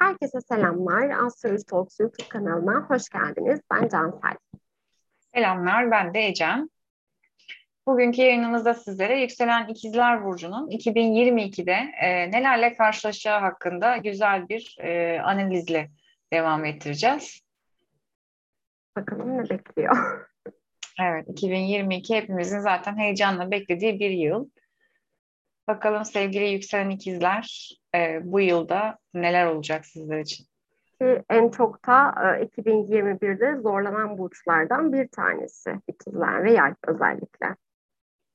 Herkese selamlar. Astroloji Talks YouTube kanalına hoş geldiniz. Ben Cansel. Selamlar, ben de Ecem. Bugünkü yayınımızda sizlere yükselen ikizler Burcu'nun 2022'de e, nelerle karşılaşacağı hakkında güzel bir e, analizle devam ettireceğiz. Bakalım ne bekliyor? Evet, 2022 hepimizin zaten heyecanla beklediği bir yıl. Bakalım sevgili yükselen ikizler e, bu yılda neler olacak sizler için? Ki en çok da e, 2021'de zorlanan burçlardan bir tanesi ikizler ve yay özellikle.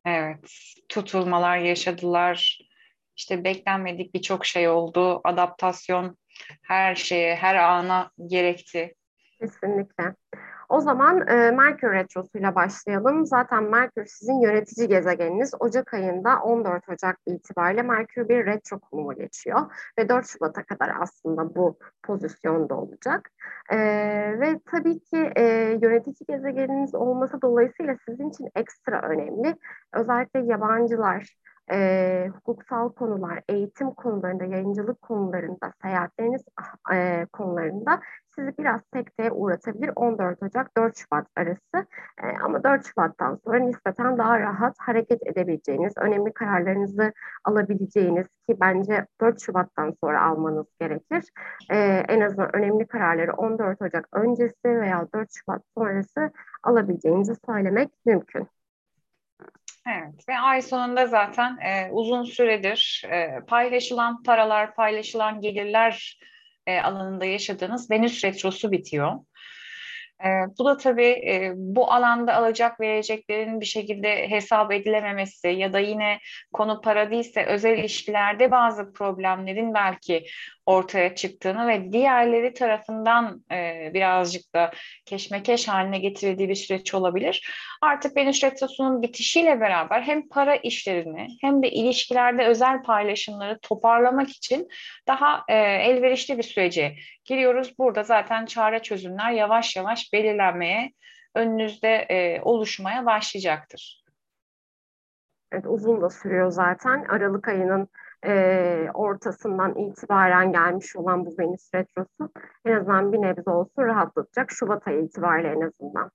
Evet, tutulmalar yaşadılar. İşte beklenmedik birçok şey oldu. Adaptasyon her şeye, her ana gerekti. Kesinlikle. O zaman e, Merkür Retrosu'yla başlayalım. Zaten Merkür sizin yönetici gezegeniniz. Ocak ayında 14 Ocak itibariyle Merkür bir retro konumu geçiyor. Ve 4 Şubat'a kadar aslında bu pozisyonda olacak. E, ve tabii ki e, yönetici gezegeniniz olması dolayısıyla sizin için ekstra önemli. Özellikle yabancılar, e, hukuksal konular, eğitim konularında, yayıncılık konularında, seyahatleriniz e, konularında sizi biraz sekteye uğratabilir 14 Ocak 4 Şubat arası. E, ama 4 Şubat'tan sonra nispeten daha rahat hareket edebileceğiniz, önemli kararlarınızı alabileceğiniz ki bence 4 Şubat'tan sonra almanız gerekir. E, en azından önemli kararları 14 Ocak öncesi veya 4 Şubat sonrası alabileceğinizi söylemek mümkün. Evet ve ay sonunda zaten e, uzun süredir e, paylaşılan paralar, paylaşılan gelirler e, alanında yaşadığınız Venüs retrosu bitiyor. E, bu da tabii e, bu alanda alacak vereceklerin bir şekilde hesap edilememesi ya da yine konu para değilse özel ilişkilerde bazı problemlerin belki ortaya çıktığını ve diğerleri tarafından e, birazcık da keşmekeş haline getirildiği bir süreç olabilir. Artık Venüs Retrosu'nun bitişiyle beraber hem para işlerini hem de ilişkilerde özel paylaşımları toparlamak için daha e, elverişli bir sürece giriyoruz. Burada zaten çare çözümler yavaş yavaş belirlenmeye, önünüzde e, oluşmaya başlayacaktır. Evet, uzun da sürüyor zaten. Aralık ayının e, ortasından itibaren gelmiş olan bu Venüs Retrosu en azından bir nebze olsun rahatlatacak. Şubat ayı itibariyle en azından.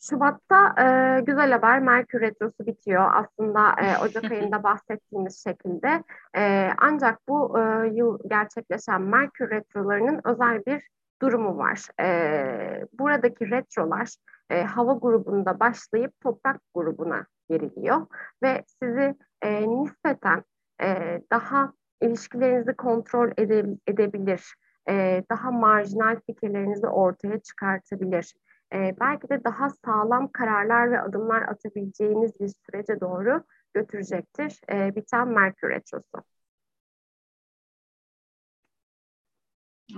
Şubat'ta e, güzel haber Merkür Retrosu bitiyor. Aslında e, Ocak ayında bahsettiğimiz şekilde. E, ancak bu e, yıl gerçekleşen Merkür Retrolarının özel bir durumu var. E, buradaki retrolar e, hava grubunda başlayıp toprak grubuna geriliyor ve sizi e, nispeten e, daha ilişkilerinizi kontrol ede, edebilir, e, daha marjinal fikirlerinizi ortaya çıkartabilir. E, belki de daha sağlam kararlar ve adımlar atabileceğiniz bir sürece doğru götürecektir e, biten Merkür Retrosu.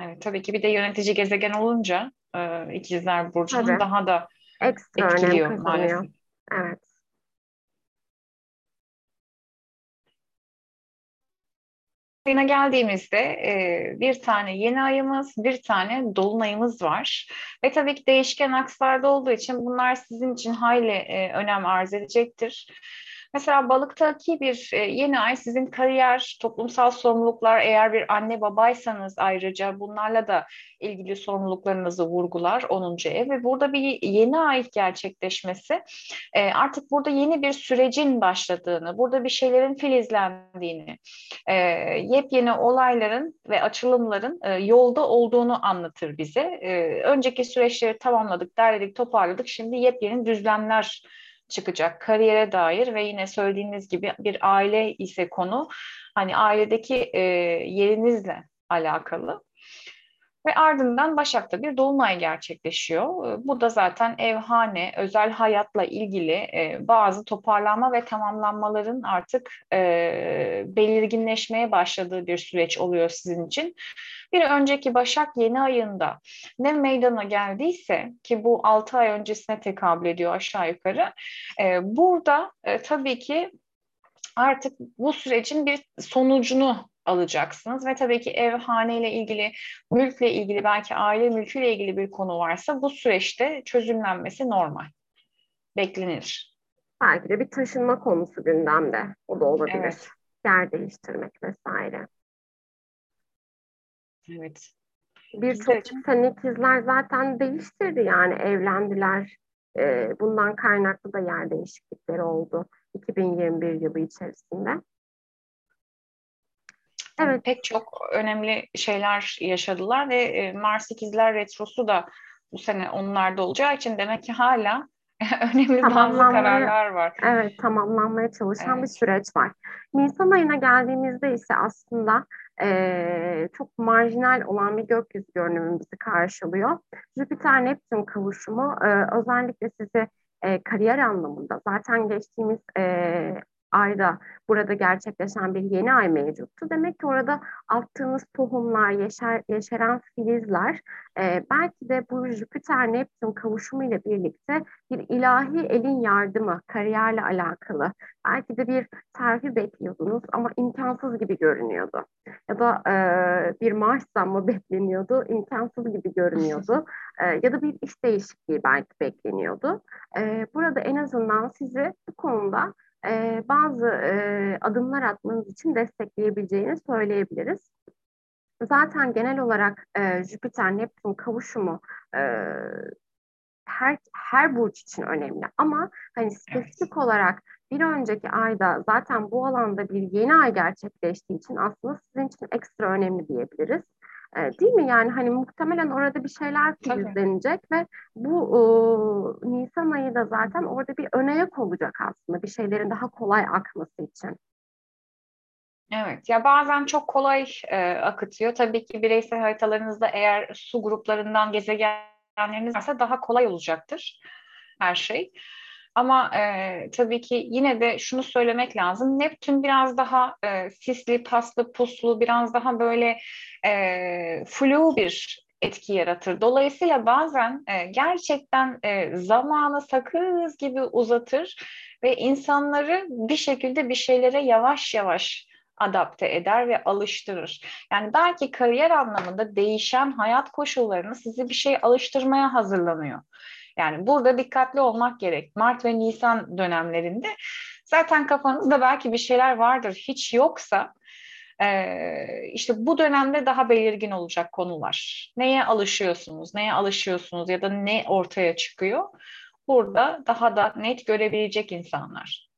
Evet, tabii ki bir de yönetici gezegen olunca e, ikizler burcunun tabii. daha da Ekstra etkiliyor maalesef. Evet. Ayına geldiğimizde e, bir tane yeni ayımız, bir tane dolunayımız var. Ve tabii ki değişken akslarda olduğu için bunlar sizin için hayli e, önem arz edecektir. Mesela balıktaki bir e, yeni ay sizin kariyer, toplumsal sorumluluklar, eğer bir anne babaysanız ayrıca bunlarla da ilgili sorumluluklarınızı vurgular 10. ev ve burada bir yeni ay gerçekleşmesi e, artık burada yeni bir sürecin başladığını, burada bir şeylerin filizlendiğini, e, yepyeni olayların ve açılımların yolda olduğunu anlatır bize. Önceki süreçleri tamamladık, derledik, toparladık. Şimdi yepyeni düzlemler çıkacak kariyere dair ve yine söylediğiniz gibi bir aile ise konu hani ailedeki e, yerinizle alakalı. Ve ardından Başak'ta bir dolunay gerçekleşiyor. Bu da zaten evhane, özel hayatla ilgili e, bazı toparlanma ve tamamlanmaların artık e, belirginleşmeye başladığı bir süreç oluyor sizin için. Bir önceki Başak yeni ayında ne meydana geldiyse ki bu 6 ay öncesine tekabül ediyor aşağı yukarı. E, burada tabii ki artık bu sürecin bir sonucunu alacaksınız ve tabii ki ev haneyle ilgili, mülkle ilgili belki aile mülküyle ilgili bir konu varsa bu süreçte çözümlenmesi normal. Beklenir. Belki de bir taşınma konusu gündemde. O da olabilir. Evet. Yer değiştirmek vesaire. Evet. Birçok çiften ikizler zaten değiştirdi yani evlendiler. Ee, bundan kaynaklı da yer değişiklikleri oldu 2021 yılı içerisinde. Evet. Pek çok önemli şeyler yaşadılar ve e, Mars ikizler retrosu da bu sene onlarda olacağı için demek ki hala önemli bazı kararlar var. Evet, tamamlanmaya çalışan evet. bir süreç var. Nisan ayına geldiğimizde ise aslında e, çok marjinal olan bir gökyüzü görünümü bizi karşılıyor. Jüpiter-Neptün kavuşumu e, özellikle sizi e, kariyer anlamında. Zaten geçtiğimiz e, ayda burada gerçekleşen bir yeni ay mevcuttu. Demek ki orada attığınız tohumlar, yeşer, yeşeren filizler e, belki de bu Jüpiter-Neptün kavuşumu ile birlikte bir ilahi elin yardımı, kariyerle alakalı. Belki de bir terfi bekliyordunuz ama imkansız gibi görünüyordu. Ya da e, bir maaş zammı bekleniyordu, imkansız gibi görünüyordu. E, ya da bir iş değişikliği belki bekleniyordu. E, burada en azından sizi bu konuda e, bazı e, adımlar atmanız için destekleyebileceğini söyleyebiliriz. Zaten genel olarak e, Jüpiter-Neptün kavuşumu e, her her burç için önemli ama hani spesifik evet. olarak bir önceki ayda zaten bu alanda bir yeni ay gerçekleştiği için aslında sizin için ekstra önemli diyebiliriz. E, değil mi? Yani hani muhtemelen orada bir şeyler filizlenecek ve bu e, Nisan ayı da zaten orada bir önayak olacak aslında bir şeylerin daha kolay akması için. Evet ya bazen çok kolay e, akıtıyor. Tabii ki bireysel haritalarınızda eğer su gruplarından gezegenleriniz varsa daha kolay olacaktır her şey. Ama e, tabii ki yine de şunu söylemek lazım. Neptün biraz daha e, sisli, paslı, puslu, biraz daha böyle e, flu bir etki yaratır. Dolayısıyla bazen e, gerçekten e, zamanı sakız gibi uzatır ve insanları bir şekilde bir şeylere yavaş yavaş adapte eder ve alıştırır. Yani belki kariyer anlamında değişen hayat koşullarını sizi bir şey alıştırmaya hazırlanıyor. Yani burada dikkatli olmak gerek. Mart ve Nisan dönemlerinde zaten kafanızda belki bir şeyler vardır. Hiç yoksa işte bu dönemde daha belirgin olacak konular. Neye alışıyorsunuz, neye alışıyorsunuz ya da ne ortaya çıkıyor? Burada daha da net görebilecek insanlar.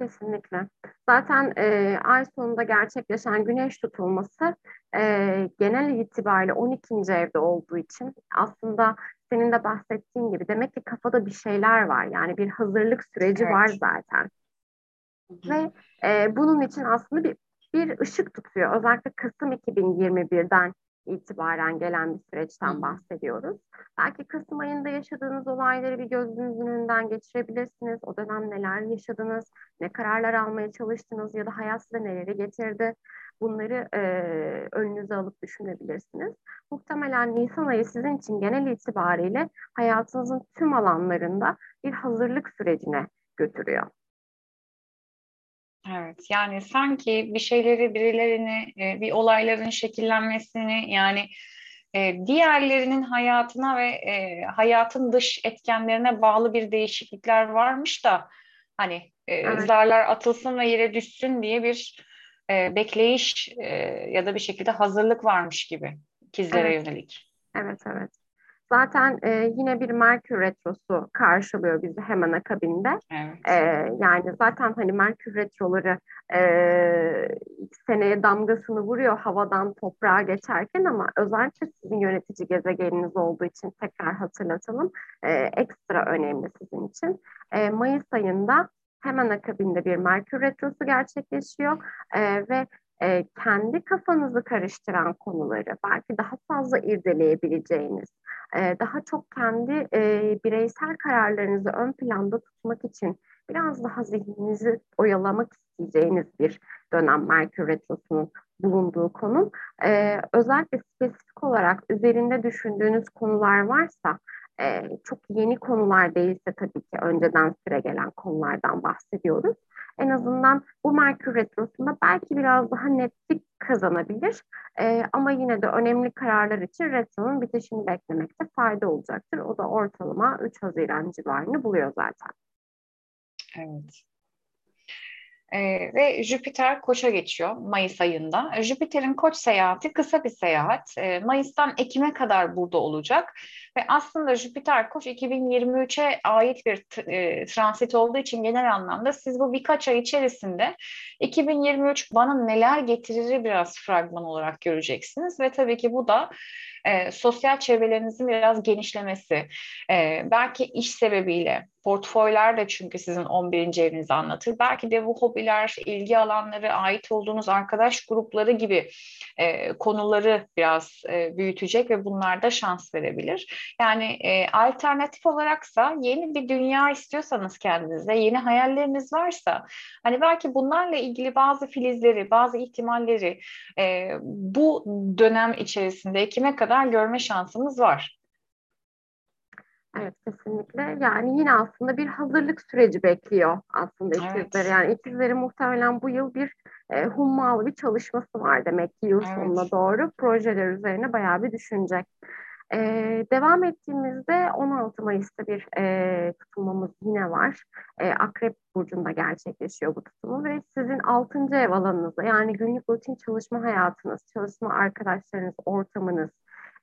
Kesinlikle. Zaten e, ay sonunda gerçekleşen güneş tutulması e, genel itibariyle 12. evde olduğu için aslında senin de bahsettiğin gibi demek ki kafada bir şeyler var. Yani bir hazırlık süreci evet. var zaten. Ve e, bunun için aslında bir bir ışık tutuyor. Özellikle Kasım 2021'den itibaren gelen bir süreçten bahsediyoruz. Belki Kasım ayında yaşadığınız olayları bir gözünüzün önünden geçirebilirsiniz. O dönem neler yaşadınız, ne kararlar almaya çalıştınız ya da hayat size neleri getirdi. Bunları e, önünüze alıp düşünebilirsiniz. Muhtemelen Nisan ayı sizin için genel itibariyle hayatınızın tüm alanlarında bir hazırlık sürecine götürüyor. Evet yani sanki bir şeyleri birilerini e, bir olayların şekillenmesini yani e, diğerlerinin hayatına ve e, hayatın dış etkenlerine bağlı bir değişiklikler varmış da hani evet. zarlar atılsın ve yere düşsün diye bir bekleyiş ya da bir şekilde hazırlık varmış gibi ikizlere evet. yönelik. Evet evet. Zaten e, yine bir Merkür Retrosu karşılıyor bizi hemen akabinde. Evet. E, yani zaten hani Merkür Retroları e, seneye damgasını vuruyor havadan toprağa geçerken ama özellikle sizin yönetici gezegeniniz olduğu için tekrar hatırlatalım. E, ekstra önemli sizin için. E, Mayıs ayında hemen akabinde bir Merkür Retrosu gerçekleşiyor e, ve e, kendi kafanızı karıştıran konuları belki daha fazla irdeleyebileceğiniz, e, daha çok kendi e, bireysel kararlarınızı ön planda tutmak için biraz daha zihninizi oyalamak isteyeceğiniz bir dönem Merkür Retrosu'nun bulunduğu konu. E, özellikle spesifik olarak üzerinde düşündüğünüz konular varsa e, çok yeni konular değilse tabii ki önceden süre gelen konulardan bahsediyoruz en azından bu Merkür Retrosu'nda belki biraz daha netlik kazanabilir. E, ama yine de önemli kararlar için retronun bitişini beklemekte fayda olacaktır. O da ortalama 3 Haziran civarını buluyor zaten. Evet. Ee, ve Jüpiter Koç'a geçiyor Mayıs ayında. Jüpiter'in Koç seyahati kısa bir seyahat. Ee, Mayıs'tan Ekim'e kadar burada olacak. Ve aslında Jüpiter Koç 2023'e ait bir e, transit olduğu için genel anlamda siz bu birkaç ay içerisinde 2023 bana neler getirir biraz fragman olarak göreceksiniz. Ve tabii ki bu da e, sosyal çevrelerinizin biraz genişlemesi, e, belki iş sebebiyle, portföyler de çünkü sizin 11. evinizi anlatır. Belki de bu hobiler, ilgi alanları, ait olduğunuz arkadaş grupları gibi e, konuları biraz e, büyütecek ve bunlarda şans verebilir. Yani e, alternatif olaraksa yeni bir dünya istiyorsanız kendinize, yeni hayalleriniz varsa hani belki bunlarla ilgili bazı filizleri, bazı ihtimalleri e, bu dönem içerisinde kime kadar görme şansımız var. Evet kesinlikle. Yani yine aslında bir hazırlık süreci bekliyor aslında ikizleri. Evet. Yani ikizleri muhtemelen bu yıl bir e, hummalı bir çalışması var demek ki yıl evet. sonuna doğru. Projeler üzerine bayağı bir düşünecek. E, devam ettiğimizde 16 Mayıs'ta bir e, tutulmamız yine var. E, Akrep Burcu'nda gerçekleşiyor bu tutumu ve sizin 6. ev alanınızda yani günlük rutin çalışma hayatınız, çalışma arkadaşlarınız, ortamınız,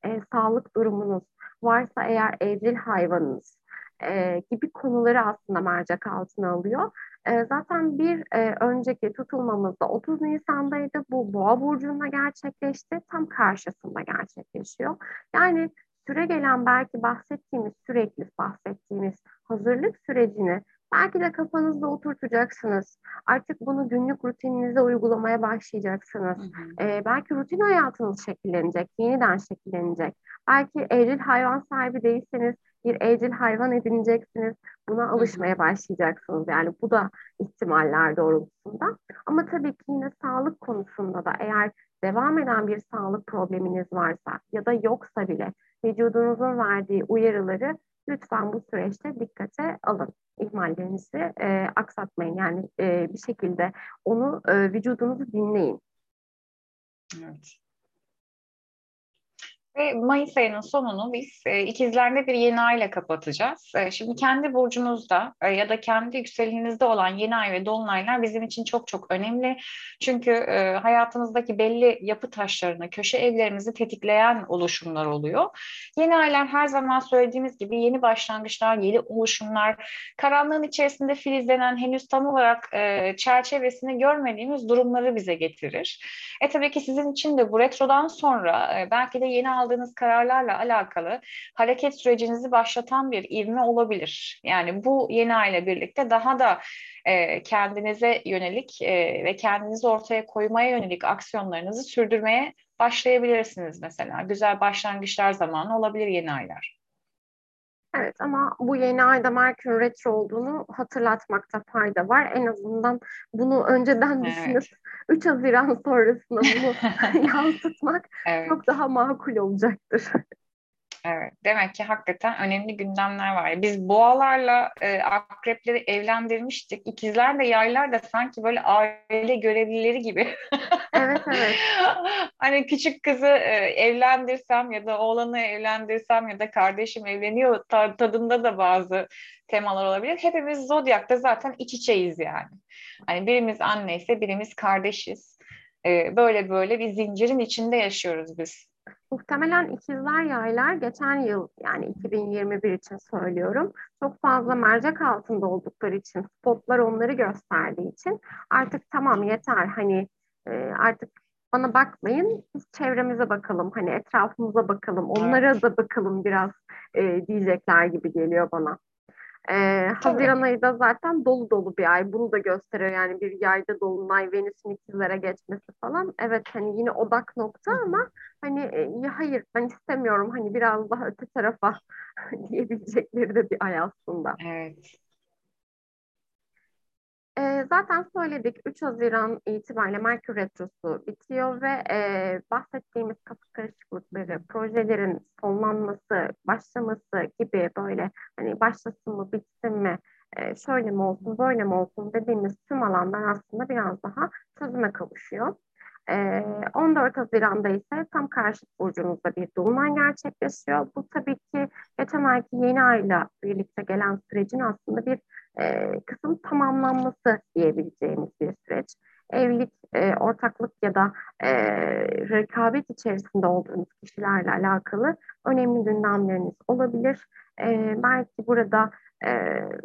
e, sağlık durumunuz, varsa eğer evcil hayvanınız e, gibi konuları aslında mercek altına alıyor. E, zaten bir e, önceki tutulmamızda 30 Nisan'daydı. Bu Boğa burcunda gerçekleşti. Tam karşısında gerçekleşiyor. Yani süre gelen belki bahsettiğimiz sürekli bahsettiğimiz hazırlık sürecini belki de kafanızda oturtacaksınız. Artık bunu günlük rutininize uygulamaya başlayacaksınız. Hı hı. Ee, belki rutin hayatınız şekillenecek, yeniden şekillenecek. Belki evcil hayvan sahibi değilseniz bir evcil hayvan edineceksiniz. Buna alışmaya başlayacaksınız. Yani bu da ihtimaller doğrultusunda. Ama tabii ki yine sağlık konusunda da eğer devam eden bir sağlık probleminiz varsa ya da yoksa bile vücudunuzun verdiği uyarıları lütfen bu süreçte dikkate alın. İhmallerinizi e, aksatmayın. Yani e, bir şekilde onu e, vücudunuzu dinleyin. Evet. Ve Mayıs ayının sonunu biz e, ikizlerde bir yeni ay ile kapatacağız. E, şimdi kendi burcunuzda e, ya da kendi yükselenizde olan yeni ay ve dolunaylar bizim için çok çok önemli. Çünkü e, hayatımızdaki belli yapı taşlarını, köşe evlerimizi tetikleyen oluşumlar oluyor. Yeni aylar her zaman söylediğimiz gibi yeni başlangıçlar, yeni oluşumlar, karanlığın içerisinde filizlenen henüz tam olarak e, çerçevesini görmediğimiz durumları bize getirir. E tabii ki sizin için de bu retrodan sonra e, belki de yeni aldığınız kararlarla alakalı hareket sürecinizi başlatan bir ivme olabilir. Yani bu yeni aile birlikte daha da e, kendinize yönelik e, ve kendinizi ortaya koymaya yönelik aksiyonlarınızı sürdürmeye başlayabilirsiniz mesela. Güzel başlangıçlar zamanı olabilir yeni aylar. Evet ama bu yeni ayda Merkür Retro olduğunu hatırlatmakta fayda var. En azından bunu önceden evet. düşünüp 3 Haziran sonrasında bunu yansıtmak evet. çok daha makul olacaktır. Evet, demek ki hakikaten önemli gündemler var. Biz boğalarla e, akrepleri evlendirmiştik. İkizler de yaylar da sanki böyle aile görevlileri gibi. evet, evet. hani küçük kızı e, evlendirsem ya da oğlanı evlendirsem ya da kardeşim evleniyor tadında da bazı temalar olabilir. Hepimiz Zodyak'ta zaten iç içeyiz yani. Hani birimiz anne ise birimiz kardeşiz. E, böyle böyle bir zincirin içinde yaşıyoruz biz. Muhtemelen ikizler yaylar geçen yıl yani 2021 için söylüyorum çok fazla mercek altında oldukları için spotlar onları gösterdiği için artık tamam yeter hani e, artık bana bakmayın biz çevremize bakalım hani etrafımıza bakalım onlara da bakalım biraz e, diyecekler gibi geliyor bana. Ee, Haziran ayı da zaten dolu dolu bir ay. Bunu da gösteriyor yani bir yayda dolunay, Venüs'ün ikizlere geçmesi falan. Evet hani yine odak nokta ama hani e, hayır ben istemiyorum hani biraz daha öte tarafa diyebilecekleri de bir ay aslında. Evet. E, zaten söyledik 3 Haziran itibariyle Merkür Retrosu bitiyor ve e, bahsettiğimiz kafa karışıklıkları, projelerin sonlanması, başlaması gibi böyle hani başlasın mı, bitsin mi, e, şöyle mi olsun, böyle mi olsun dediğimiz tüm alanlar aslında biraz daha çözüme kavuşuyor. 14 Haziran'da ise tam karşı burcunuzda bir dolunay gerçekleşiyor. Bu tabii ki geçen ayki yeni ayla birlikte gelen sürecin aslında bir e, kısım tamamlanması diyebileceğimiz bir süreç. Evlilik, e, ortaklık ya da e, rekabet içerisinde olduğunuz kişilerle alakalı önemli gündemleriniz olabilir. E, belki burada e,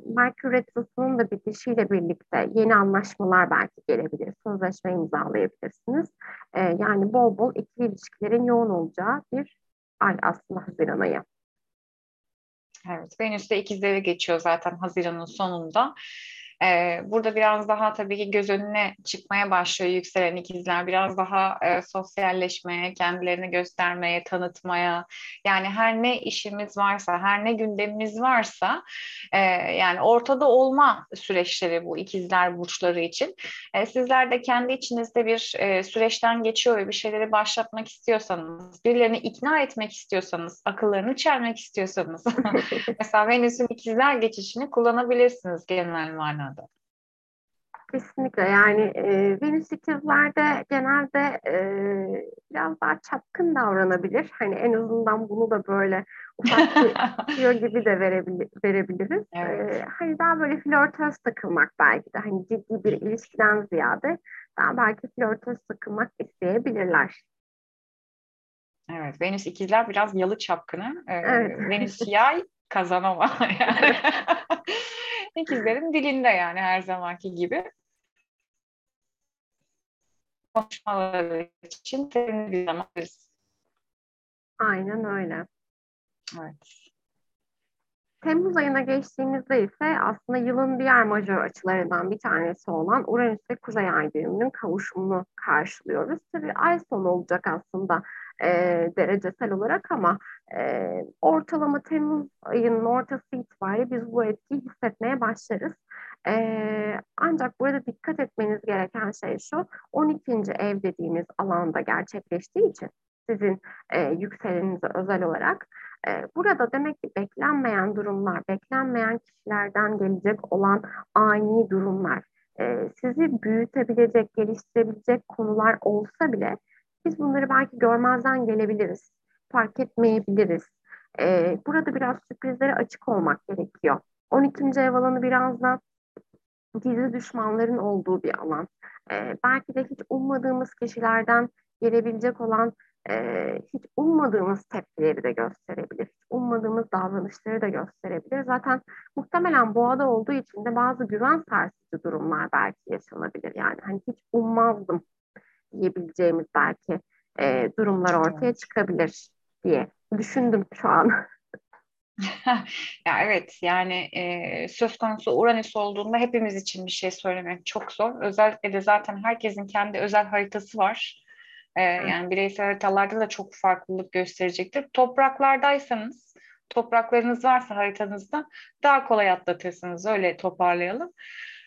Merkür Retrosu'nun da bitişiyle birlikte yeni anlaşmalar belki gelebilir. Sözleşme imzalayabilirsiniz. E, yani bol bol ikili ilişkilerin yoğun olacağı bir ay aslında Haziran ayı. Evet, Venüs de ikizlere geçiyor zaten Haziran'ın sonunda. Ee, burada biraz daha tabii ki göz önüne çıkmaya başlıyor yükselen ikizler. Biraz daha e, sosyalleşmeye, kendilerini göstermeye, tanıtmaya. Yani her ne işimiz varsa, her ne gündemimiz varsa e, yani ortada olma süreçleri bu ikizler burçları için. E, sizler de kendi içinizde bir e, süreçten geçiyor ve bir şeyleri başlatmak istiyorsanız, birilerini ikna etmek istiyorsanız, akıllarını çelmek istiyorsanız mesela Venüs'ün ikizler geçişini kullanabilirsiniz genel manada manada. Kesinlikle yani e, Venüs ikizlerde genelde e, biraz daha çapkın davranabilir. Hani en azından bunu da böyle ufak bir gibi de verebilir, verebiliriz. E, evet. E, hani daha böyle flörtöz takılmak belki de hani ciddi bir ilişkiden ziyade daha belki flörtöz takılmak isteyebilirler. Evet, Venüs ikizler biraz yalı çapkını. Ee, evet. Venüs yay kazanama yani. İkizlerin dilinde yani her zamanki gibi. Konuşmaları için terini bir zaman Aynen öyle. Evet. Temmuz ayına geçtiğimizde ise aslında yılın diğer majör açılarından bir tanesi olan Uranüs ve Kuzey Ay düğümünün kavuşumunu karşılıyoruz. Tabii ay sonu olacak aslında e, derecesel olarak ama e, ortalama Temmuz ayının ortası itibariyle biz bu etkiyi hissetmeye başlarız. E, ancak burada dikkat etmeniz gereken şey şu, 12. ev dediğimiz alanda gerçekleştiği için sizin e, yükselenize özel olarak e, burada demek ki beklenmeyen durumlar, beklenmeyen kişilerden gelecek olan ani durumlar, e, sizi büyütebilecek, geliştirebilecek konular olsa bile biz bunları belki görmezden gelebiliriz, fark etmeyebiliriz. Ee, burada biraz sürprizlere açık olmak gerekiyor. 12. ev alanı biraz da gizli düşmanların olduğu bir alan. Ee, belki de hiç ummadığımız kişilerden gelebilecek olan e, hiç ummadığımız tepkileri de gösterebilir. Ummadığımız davranışları da gösterebilir. Zaten muhtemelen boğada olduğu için de bazı güven sarsıcı durumlar belki yaşanabilir. Yani hani hiç ummazdım diyebileceğimiz belki e, durumlar ortaya çıkabilir diye düşündüm şu an. ya evet yani e, söz konusu Uranüs olduğunda hepimiz için bir şey söylemek çok zor. Özellikle de zaten herkesin kendi özel haritası var. E, yani bireysel haritalarda da çok farklılık gösterecektir. Topraklardaysanız, topraklarınız varsa haritanızda daha kolay atlatırsınız. Öyle toparlayalım.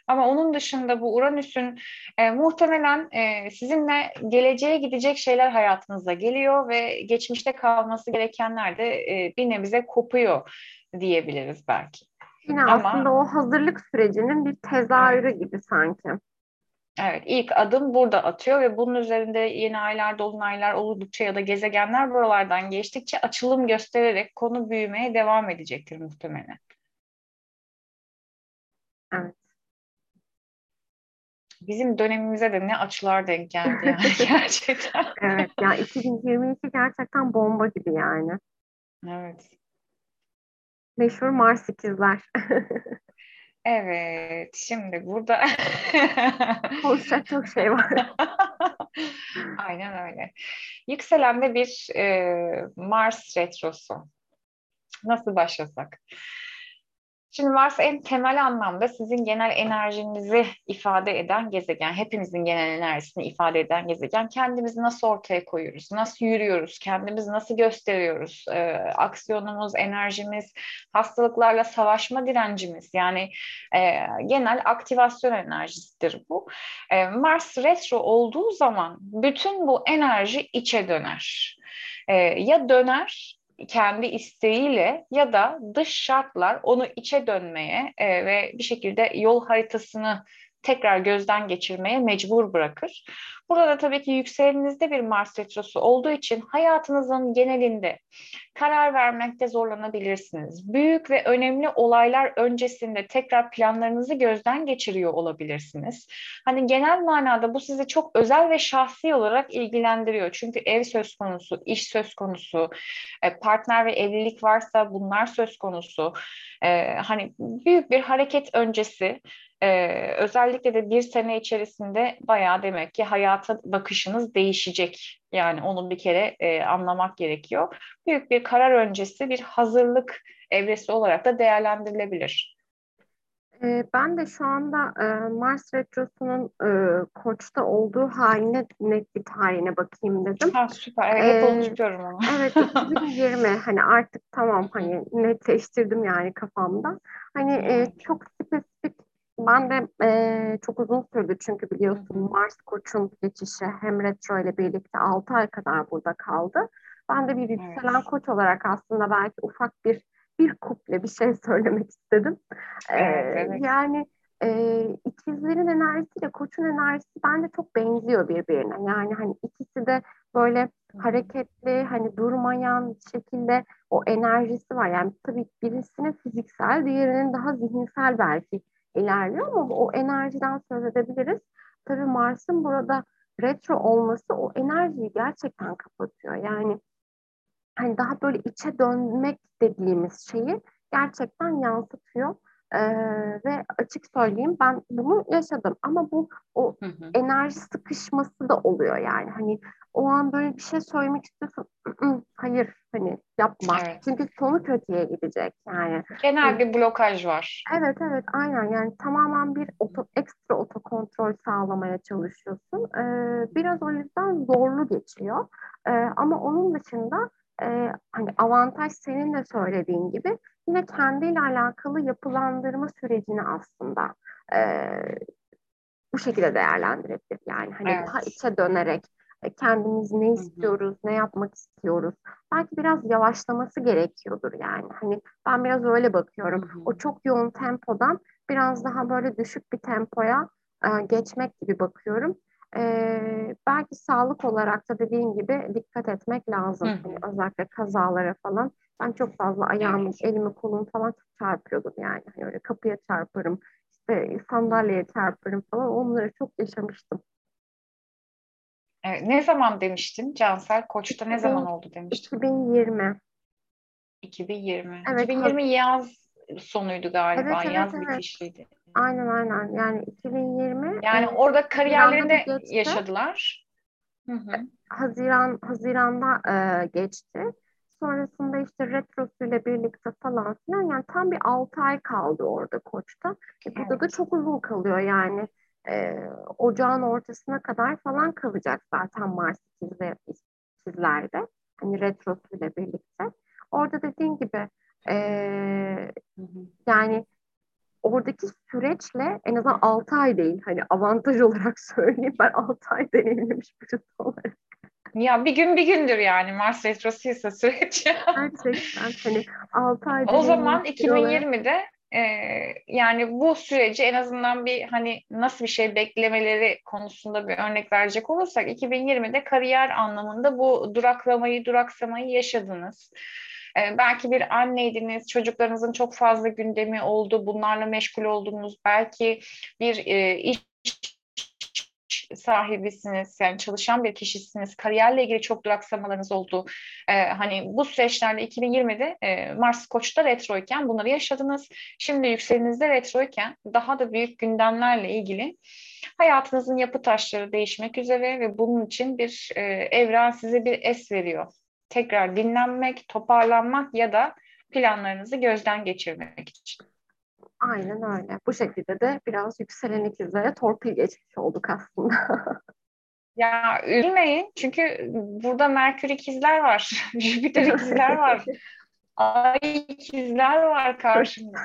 Ama onun dışında bu Uranüs'ün e, muhtemelen e, sizinle geleceğe gidecek şeyler hayatınıza geliyor ve geçmişte kalması gerekenler de e, bir nebze kopuyor diyebiliriz belki. Yine Ama, aslında o hazırlık sürecinin bir tezahürü evet. gibi sanki. Evet, ilk adım burada atıyor ve bunun üzerinde yeni aylar, dolunaylar oldukça ya da gezegenler buralardan geçtikçe açılım göstererek konu büyümeye devam edecektir muhtemelen. Evet bizim dönemimize de ne açılar denk geldi yani gerçekten. evet ya 2022 gerçekten bomba gibi yani. Evet. Meşhur Mars ikizler. evet şimdi burada konuşacak çok şey var. Aynen öyle. Yükselende bir e, Mars retrosu. Nasıl başlasak? Şimdi Mars en temel anlamda sizin genel enerjinizi ifade eden gezegen, hepimizin genel enerjisini ifade eden gezegen. Kendimizi nasıl ortaya koyuyoruz, nasıl yürüyoruz, kendimizi nasıl gösteriyoruz, e, aksiyonumuz, enerjimiz, hastalıklarla savaşma direncimiz yani e, genel aktivasyon enerjisidir bu. E, Mars retro olduğu zaman bütün bu enerji içe döner. E, ya döner kendi isteğiyle ya da dış şartlar onu içe dönmeye e, ve bir şekilde yol haritasını tekrar gözden geçirmeye mecbur bırakır. Burada da tabii ki yükselenizde bir Mars retrosu olduğu için hayatınızın genelinde karar vermekte zorlanabilirsiniz. Büyük ve önemli olaylar öncesinde tekrar planlarınızı gözden geçiriyor olabilirsiniz. Hani genel manada bu sizi çok özel ve şahsi olarak ilgilendiriyor. Çünkü ev söz konusu, iş söz konusu, e, partner ve evlilik varsa bunlar söz konusu. E, hani büyük bir hareket öncesi ee, özellikle de bir sene içerisinde bayağı demek ki hayata bakışınız değişecek. Yani onu bir kere e, anlamak gerekiyor. Büyük bir karar öncesi bir hazırlık evresi olarak da değerlendirilebilir. Ee, ben de şu anda e, Mars Retrosu'nun e, Koç'ta olduğu haline net bir tarihine bakayım dedim. Ha, süper. Evet, ee, unutuyorum onu. evet 2020 hani artık tamam hani netleştirdim yani kafamda. Hani e, çok spesifik ben de e, çok uzun sürdü çünkü biliyorsun Mars Koç'un geçişi hem retro ile birlikte 6 ay kadar burada kaldı. Ben de bir yükselen evet. koç olarak aslında belki ufak bir bir kuple bir şey söylemek istedim. Evet, ee, evet. Yani e, ikizlerin enerjisiyle koçun enerjisi bence çok benziyor birbirine. Yani hani ikisi de böyle hareketli, hani durmayan şekilde o enerjisi var. Yani tabii birisinin fiziksel, diğerinin daha zihinsel belki ilerliyor ama o enerjiden söz edebiliriz. Tabii Mars'ın burada retro olması o enerjiyi gerçekten kapatıyor. Yani hani daha böyle içe dönmek dediğimiz şeyi gerçekten yansıtıyor. Ee, ve açık söyleyeyim ben bunu yaşadım ama bu o hı hı. enerji sıkışması da oluyor yani hani o an böyle bir şey söylemek istiyorsun hayır hani yapma evet. çünkü sonu kötüye gidecek yani. Genel bir blokaj var. Evet evet aynen yani tamamen bir oto, ekstra otokontrol sağlamaya çalışıyorsun. Ee, biraz o yüzden zorlu geçiyor ee, ama onun dışında e, hani avantaj senin de söylediğin gibi yine kendiyle alakalı yapılandırma sürecini aslında e, bu şekilde değerlendirebilir. Yani hani evet. daha içe dönerek e, kendimiz ne istiyoruz, Hı-hı. ne yapmak istiyoruz. Belki biraz yavaşlaması gerekiyordur yani. Hani ben biraz öyle bakıyorum. Hı-hı. O çok yoğun tempodan biraz daha böyle düşük bir tempoya e, geçmek gibi bakıyorum. E, belki sağlık olarak da dediğin gibi dikkat etmek lazım. Hani özellikle kazalara falan. Ben çok fazla ayağımı, elimi, kolumu falan çarpıyordum yani. Hani öyle kapıya çarparım, işte sandalyeye çarparım falan. Onları çok yaşamıştım. Evet, ne zaman demiştin Cansel? Koç'ta ne zaman oldu demiştin? 2020. 2020. Evet, 2020 yaz sonuydu galiba. Evet, yaz evet. bitişliydi. Aynen aynen. Yani 2020. Yani e, orada kariyerlerinde yaşadılar. Hı hı. Haziran Haziran'da e, geçti. Sonrasında işte retrosuyla birlikte falan filan yani tam bir 6 ay kaldı orada koçta. E, burada evet. da çok uzun kalıyor yani e, ocağın ortasına kadar falan kalacak zaten Mars ikizler, ikizlerde. Hani retrosuyla birlikte. Orada dediğin gibi e, yani oradaki süreçle en azından 6 ay değil. Hani avantaj olarak söyleyeyim ben 6 ay deneyimlemiş birisi olarak. Ya bir gün bir gündür yani Mars retrosuysa süreç. Gerçekten hani 6 ay O zaman 2020'de e, yani bu süreci en azından bir hani nasıl bir şey beklemeleri konusunda bir örnek verecek olursak 2020'de kariyer anlamında bu duraklamayı duraksamayı yaşadınız. E, belki bir anneydiniz, çocuklarınızın çok fazla gündemi oldu, bunlarla meşgul oldunuz. Belki bir e, iş sahibisiniz, yani çalışan bir kişisiniz, kariyerle ilgili çok duraksamalarınız oldu. Ee, hani bu süreçlerde 2020'de e, Mars Koç'ta retroyken bunları yaşadınız. Şimdi yükselenizde retroyken daha da büyük gündemlerle ilgili hayatınızın yapı taşları değişmek üzere ve bunun için bir e, evren size bir es veriyor. Tekrar dinlenmek, toparlanmak ya da planlarınızı gözden geçirmek için. Aynen öyle. Bu şekilde de biraz yükselen ikizlere torpil geçmiş olduk aslında. ya üzülmeyin çünkü burada Merkür ikizler var, Jüpiter ikizler var, Ay ikizler var karşımda.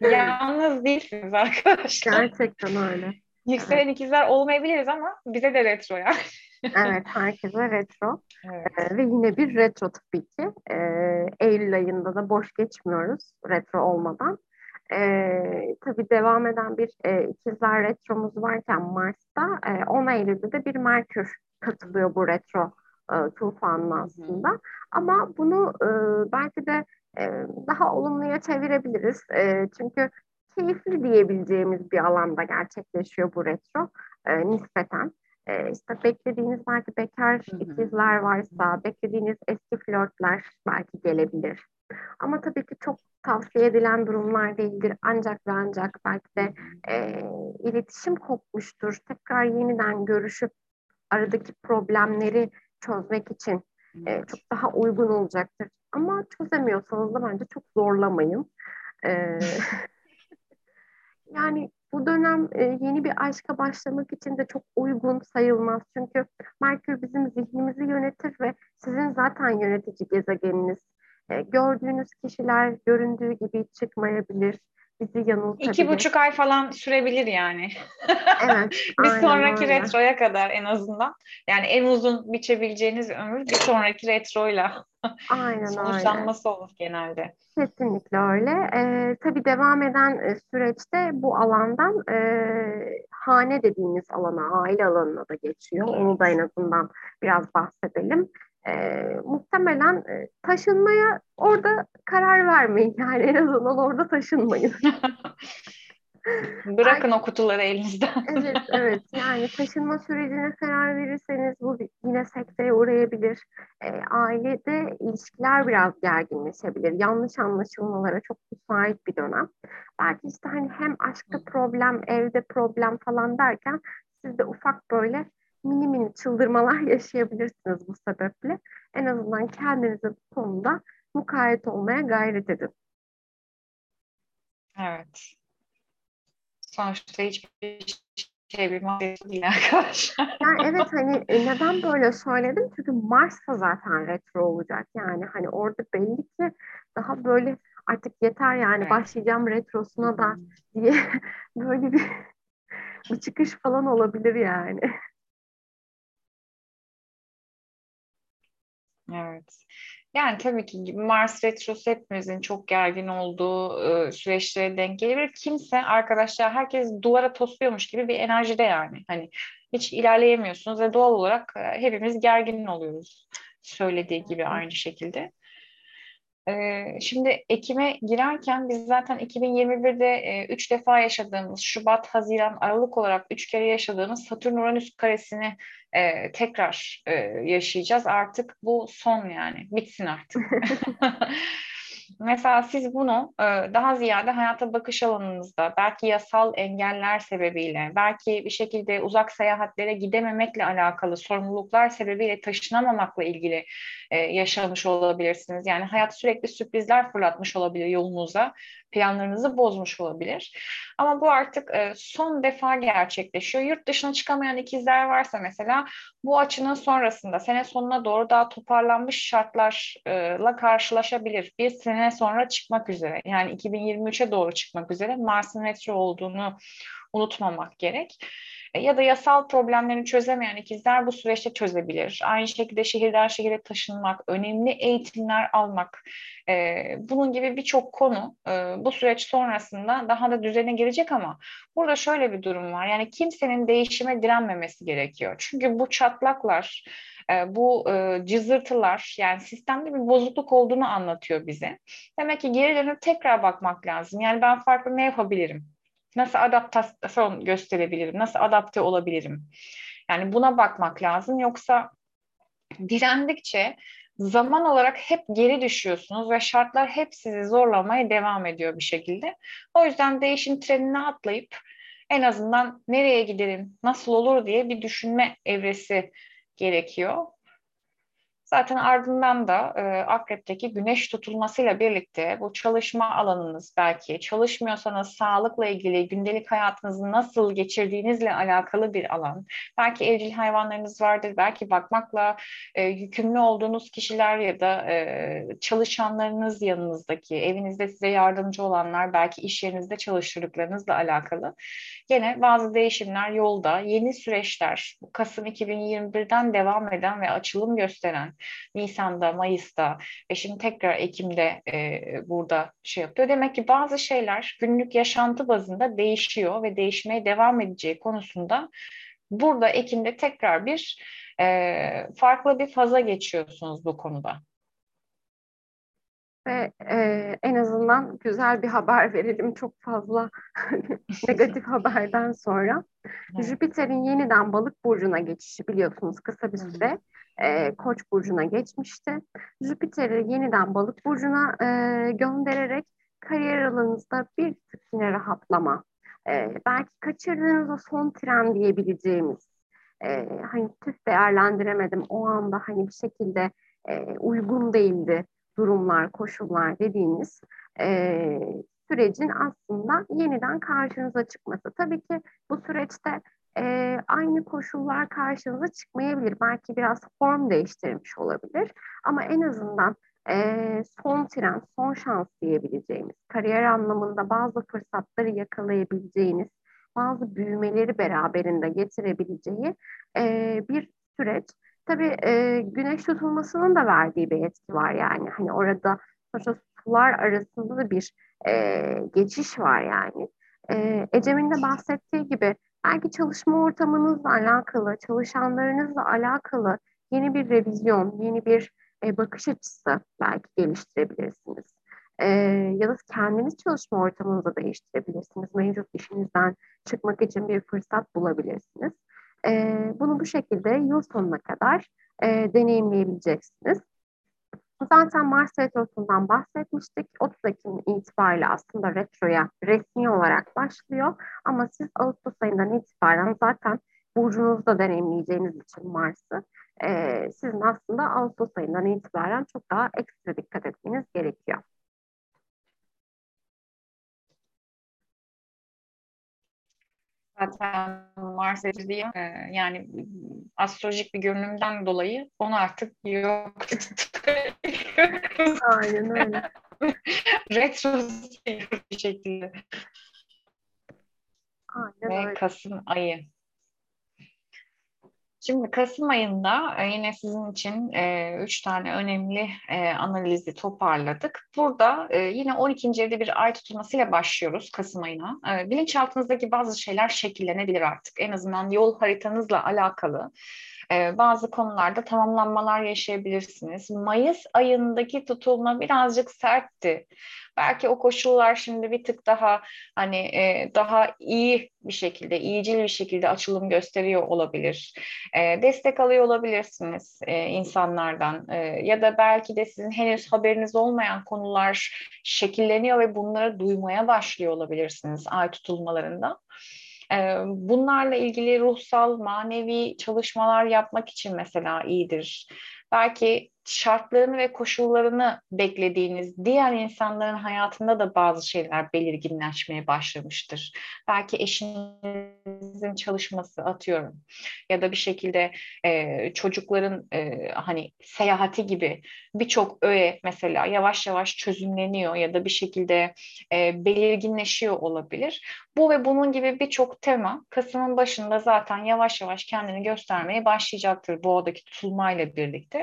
Yalnız değilsiniz arkadaşlar. Gerçekten öyle. Yükselen ikizler olmayabiliriz ama bize de retro yani. Evet, herkese retro. Evet. Ee, ve yine bir retro tabii ki. Ee, Eylül ayında da boş geçmiyoruz retro olmadan. E, tabii devam eden bir e, ikizler retromuz varken Mars'ta e, 10 Eylül'de de bir Merkür katılıyor bu retro e, tufanına aslında. Hı. Ama bunu e, belki de e, daha olumluya çevirebiliriz. E, çünkü keyifli diyebileceğimiz bir alanda gerçekleşiyor bu retro e, nispeten. E, işte beklediğiniz belki bekar ikizler varsa, beklediğiniz eski flörtler belki gelebilir. Ama tabii ki çok tavsiye edilen durumlar değildir. Ancak ve ancak belki de e, iletişim kopmuştur. Tekrar yeniden görüşüp aradaki problemleri çözmek için e, çok daha uygun olacaktır. Ama çözemiyorsanız da bence çok zorlamayın. E, yani bu dönem e, yeni bir aşka başlamak için de çok uygun sayılmaz. Çünkü Merkür bizim zihnimizi yönetir ve sizin zaten yönetici gezegeniniz. E, gördüğünüz kişiler göründüğü gibi çıkmayabilir bizi yanıltabilir. İki buçuk ay falan sürebilir yani. Evet. bir sonraki öyle. retroya kadar en azından. Yani en uzun biçebileceğiniz ömür bir sonraki retroyla aynen sonuçlanması öyle. olur genelde. Kesinlikle öyle. Ee, tabii devam eden e, süreçte bu alandan e, hane dediğimiz alana, aile alanına da geçiyor. Evet. Onu da en azından biraz bahsedelim e, muhtemelen e, taşınmaya orada karar vermeyin. Yani en azından orada taşınmayın. Bırakın Ay, o kutuları elinizden. evet, evet. Yani taşınma sürecine karar verirseniz bu yine sekteye uğrayabilir. E, ailede ilişkiler biraz gerginleşebilir. Yanlış anlaşılmalara çok müsait bir dönem. Belki işte hani hem aşkta problem, evde problem falan derken siz de ufak böyle mini mini çıldırmalar yaşayabilirsiniz bu sebeple. En azından kendinize bu konuda mukayyet olmaya gayret edin. Evet. Sonuçta hiçbir şey bir değil arkadaşlar. Yani evet hani e, neden böyle söyledim? Çünkü Mars da zaten retro olacak. Yani hani orada belli ki daha böyle artık yeter yani evet. başlayacağım retrosuna da diye böyle bir, bir çıkış falan olabilir yani. Evet. Yani tabii ki Mars Retrosu hepimizin çok gergin olduğu e, süreçlere denk gelebilir. Kimse arkadaşlar herkes duvara tosluyormuş gibi bir enerjide yani. Hani hiç ilerleyemiyorsunuz ve doğal olarak e, hepimiz gergin oluyoruz. Söylediği gibi aynı şekilde. Şimdi Ekim'e girerken biz zaten 2021'de 3 e, defa yaşadığımız Şubat, Haziran, Aralık olarak 3 kere yaşadığımız Satürn-Uranüs karesini e, tekrar e, yaşayacağız. Artık bu son yani bitsin artık. Mesela siz bunu e, daha ziyade hayata bakış alanınızda belki yasal engeller sebebiyle, belki bir şekilde uzak seyahatlere gidememekle alakalı sorumluluklar sebebiyle taşınamamakla ilgili e, yaşamış olabilirsiniz. Yani hayat sürekli sürprizler fırlatmış olabilir yolunuza, planlarınızı bozmuş olabilir. Ama bu artık e, son defa gerçekleşiyor. Yurt dışına çıkamayan ikizler varsa mesela bu açının sonrasında sene sonuna doğru daha toparlanmış şartlarla karşılaşabilir. Bir sene sonra çıkmak üzere yani 2023'e doğru çıkmak üzere Mars'ın retro olduğunu unutmamak gerek. E, ya da yasal problemlerini çözemeyen ikizler bu süreçte çözebilir. Aynı şekilde şehirden şehire taşınmak, önemli eğitimler almak, e, bunun gibi birçok konu e, bu süreç sonrasında daha da düzene girecek ama burada şöyle bir durum var. Yani kimsenin değişime direnmemesi gerekiyor. Çünkü bu çatlaklar, bu cızırtılar yani sistemde bir bozukluk olduğunu anlatıyor bize. Demek ki geri dönüp tekrar bakmak lazım. Yani ben farklı ne yapabilirim? Nasıl adaptasyon gösterebilirim? Nasıl adapte olabilirim? Yani buna bakmak lazım. Yoksa direndikçe zaman olarak hep geri düşüyorsunuz ve şartlar hep sizi zorlamaya devam ediyor bir şekilde. O yüzden değişim trenine atlayıp en azından nereye giderim, nasıl olur diye bir düşünme evresi gerekiyor. Zaten ardından da e, akrepteki güneş tutulmasıyla birlikte bu çalışma alanınız belki çalışmıyorsanız sağlıkla ilgili gündelik hayatınızı nasıl geçirdiğinizle alakalı bir alan. Belki evcil hayvanlarınız vardır, belki bakmakla e, yükümlü olduğunuz kişiler ya da e, çalışanlarınız yanınızdaki, evinizde size yardımcı olanlar, belki iş yerinizde çalıştırdıklarınızla alakalı gene bazı değişimler yolda, yeni süreçler, Kasım 2021'den devam eden ve açılım gösteren Nisan'da, Mayıs'ta ve şimdi tekrar Ekim'de e, burada şey yapıyor. Demek ki bazı şeyler günlük yaşantı bazında değişiyor ve değişmeye devam edeceği konusunda burada Ekim'de tekrar bir e, farklı bir faza geçiyorsunuz bu konuda ve e, en azından güzel bir haber verelim çok fazla negatif haberden sonra. Evet. Jüpiter'in yeniden balık burcuna geçişi biliyorsunuz kısa bir süre e, Koç burcuna geçmişti. Jüpiter'i yeniden balık burcuna e, göndererek kariyer alanınızda bir tık yine rahatlama, e, belki kaçırdığınız o son tren diyebileceğimiz, e, hani tüh değerlendiremedim o anda hani bir şekilde e, uygun değildi durumlar, koşullar dediğimiz e, sürecin aslında yeniden karşınıza çıkması. Tabii ki bu süreçte e, aynı koşullar karşınıza çıkmayabilir. Belki biraz form değiştirmiş olabilir. Ama en azından e, son tren, son şans diyebileceğimiz, kariyer anlamında bazı fırsatları yakalayabileceğiniz, bazı büyümeleri beraberinde getirebileceği e, bir süreç. Tabii e, güneş tutulmasının da verdiği bir etki var yani. Hani orada sonuçta sular arasında da bir e, geçiş var yani. E, Ecem'in de bahsettiği gibi belki çalışma ortamınızla alakalı, çalışanlarınızla alakalı yeni bir revizyon, yeni bir e, bakış açısı belki geliştirebilirsiniz. E, ya da kendiniz çalışma ortamınızı değiştirebilirsiniz. Mevcut işinizden çıkmak için bir fırsat bulabilirsiniz. E, bunu bu şekilde yıl sonuna kadar e, deneyimleyebileceksiniz. Zaten Mars Retrosu'ndan bahsetmiştik. 30 Ekim itibariyle aslında retroya resmi olarak başlıyor. Ama siz Ağustos ayından itibaren zaten burcunuzda deneyimleyeceğiniz için Mars'ı e, sizin aslında Ağustos ayından itibaren çok daha ekstra dikkat etmeniz gerekiyor. Zaten Mars evriliği e, yani astrolojik bir görünümden dolayı onu artık yok. Aynen öyle. Retro bir şekilde. Aynen Ve öyle. Kasım ayı. Şimdi Kasım ayında e, yine sizin için e, üç tane önemli e, analizi toparladık. Burada e, yine 12. evde bir ay tutulmasıyla başlıyoruz Kasım ayına. E, bilinçaltınızdaki bazı şeyler şekillenebilir artık. En azından yol haritanızla alakalı e, bazı konularda tamamlanmalar yaşayabilirsiniz. Mayıs ayındaki tutulma birazcık sertti. Belki o koşullar şimdi bir tık daha hani e, daha iyi bir şekilde, iyicil bir şekilde açılım gösteriyor olabilir. E, destek alıyor olabilirsiniz e, insanlardan e, ya da belki de sizin henüz haberiniz olmayan konular şekilleniyor ve bunları duymaya başlıyor olabilirsiniz ay tutulmalarında. Bunlarla ilgili ruhsal, manevi çalışmalar yapmak için mesela iyidir. Belki şartlarını ve koşullarını beklediğiniz diğer insanların hayatında da bazı şeyler belirginleşmeye başlamıştır. Belki eşinizin çalışması atıyorum ya da bir şekilde e, çocukların e, hani seyahati gibi birçok öğe mesela yavaş yavaş çözümleniyor ya da bir şekilde e, belirginleşiyor olabilir. Bu ve bunun gibi birçok tema Kasım'ın başında zaten yavaş yavaş kendini göstermeye başlayacaktır boğadaki tutulmayla birlikte.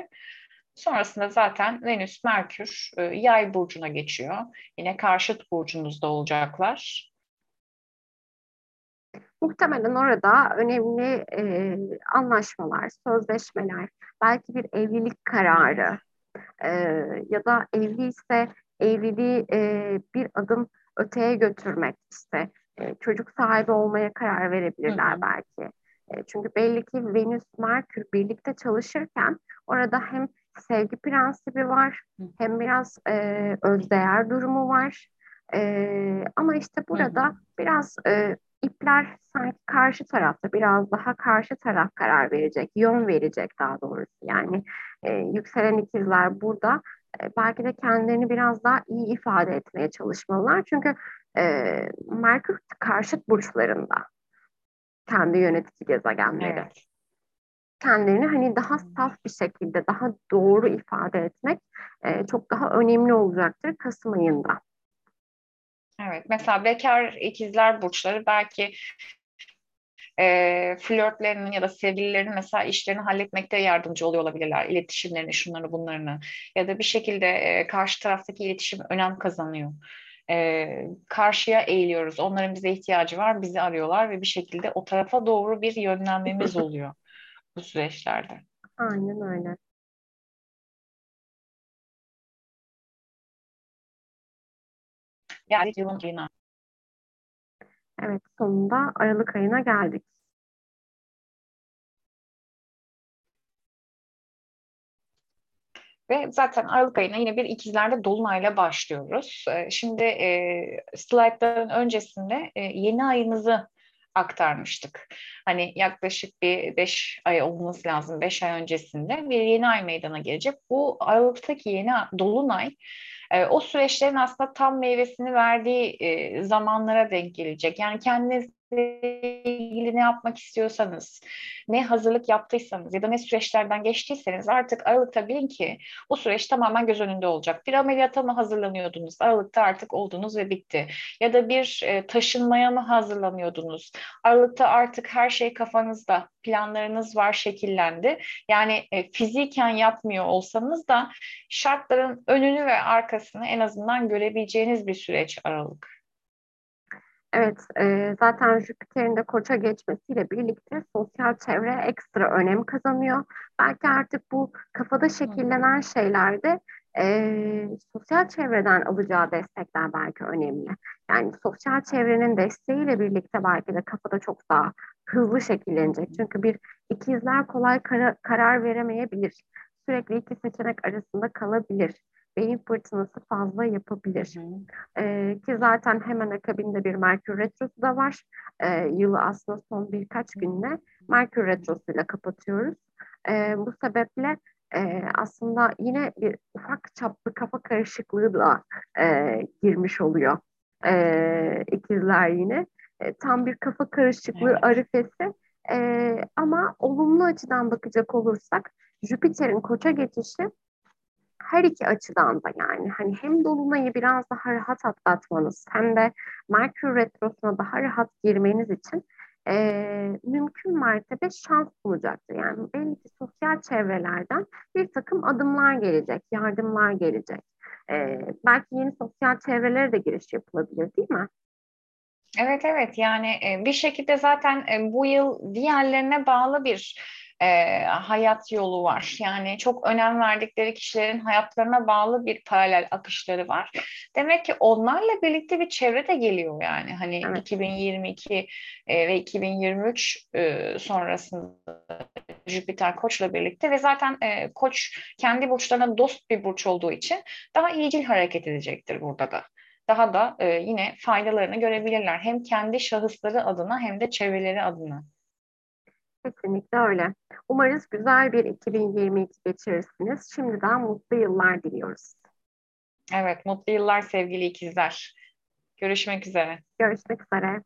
Sonrasında zaten Venüs, Merkür e, yay burcuna geçiyor. Yine karşıt burcunuzda olacaklar. Muhtemelen orada önemli e, anlaşmalar, sözleşmeler, belki bir evlilik kararı e, ya da evliyse evliliği e, bir adım öteye götürmek işte e, çocuk sahibi olmaya karar verebilirler hı hı. belki. E, çünkü belli ki Venüs, Merkür birlikte çalışırken orada hem sevgi prensibi var, hem biraz e, özdeğer durumu var. E, ama işte burada hı hı. biraz e, ipler sanki karşı tarafta, biraz daha karşı taraf karar verecek, yön verecek daha doğrusu. Yani e, yükselen ikizler burada e, belki de kendilerini biraz daha iyi ifade etmeye çalışmalılar. Çünkü e, Merkür karşıt burçlarında kendi yönetici gezegenleri. Evet kendilerini hani daha saf bir şekilde, daha doğru ifade etmek e, çok daha önemli olacaktır Kasım ayında. Evet, mesela bekar ikizler burçları belki e, flörtlerinin ya da sevgililerinin mesela işlerini halletmekte yardımcı oluyor olabilirler. İletişimlerini, şunları bunlarını ya da bir şekilde e, karşı taraftaki iletişim önem kazanıyor. E, karşıya eğiliyoruz. Onların bize ihtiyacı var, bizi arıyorlar ve bir şekilde o tarafa doğru bir yönlenmemiz oluyor bu süreçlerde. Aynen öyle. Yani yılın ayına. Evet, sonunda Aralık ayına geldik. Ve zaten Aralık ayına yine bir ikizlerde Dolunay'la başlıyoruz. Ee, şimdi e, slaytların öncesinde e, yeni ayınızı aktarmıştık. Hani yaklaşık bir beş ay olması lazım. Beş ay öncesinde bir yeni ay meydana gelecek. Bu Aralık'taki yeni Dolunay e, o süreçlerin aslında tam meyvesini verdiği e, zamanlara denk gelecek. Yani kendiniz ilgili ne yapmak istiyorsanız, ne hazırlık yaptıysanız ya da ne süreçlerden geçtiyseniz artık Aralık'ta bilin ki o süreç tamamen göz önünde olacak. Bir ameliyata mı hazırlanıyordunuz? Aralık'ta artık oldunuz ve bitti. Ya da bir e, taşınmaya mı hazırlanıyordunuz? Aralık'ta artık her şey kafanızda, planlarınız var, şekillendi. Yani e, fiziken yapmıyor olsanız da şartların önünü ve arkasını en azından görebileceğiniz bir süreç Aralık. Evet, e, zaten Jüpiter'in de koça geçmesiyle birlikte sosyal çevre ekstra önem kazanıyor. Belki artık bu kafada şekillenen şeylerde e, sosyal çevreden alacağı destekler belki önemli. Yani sosyal çevrenin desteğiyle birlikte belki de kafada çok daha hızlı şekillenecek. Çünkü bir ikizler kolay kara, karar veremeyebilir. Sürekli iki seçenek arasında kalabilir beyin fırtınası fazla yapabilir. Ee, ki zaten hemen akabinde bir Merkür Retrosu da var. Ee, yılı aslında son birkaç günle Merkür Retrosu'yla kapatıyoruz. Ee, bu sebeple e, aslında yine bir ufak çaplı kafa karışıklığı da e, girmiş oluyor e, ikizler yine. E, tam bir kafa karışıklığı evet. arifesi e, ama olumlu açıdan bakacak olursak Jüpiter'in koça geçişi her iki açıdan da yani hani hem dolunayı biraz daha rahat atlatmanız hem de Merkür Retrosu'na daha rahat girmeniz için e, mümkün mertebe şans bulacaktır. Yani belli sosyal çevrelerden bir takım adımlar gelecek, yardımlar gelecek. E, belki yeni sosyal çevrelere de giriş yapılabilir değil mi? Evet evet yani bir şekilde zaten bu yıl diğerlerine bağlı bir e, hayat yolu var. Yani çok önem verdikleri kişilerin hayatlarına bağlı bir paralel akışları var. Demek ki onlarla birlikte bir çevre de geliyor yani. Hani evet. 2022 e, ve 2023 e, sonrasında Jüpiter Koç'la birlikte ve zaten e, Koç kendi burçlarına dost bir burç olduğu için daha iyicil hareket edecektir burada da daha da e, yine faydalarını görebilirler. Hem kendi şahısları adına hem de çevreleri adına. Kesinlikle öyle. Umarız güzel bir 2022 geçirirsiniz. Şimdiden mutlu yıllar diliyoruz. Evet, mutlu yıllar sevgili ikizler. Görüşmek üzere. Görüşmek üzere.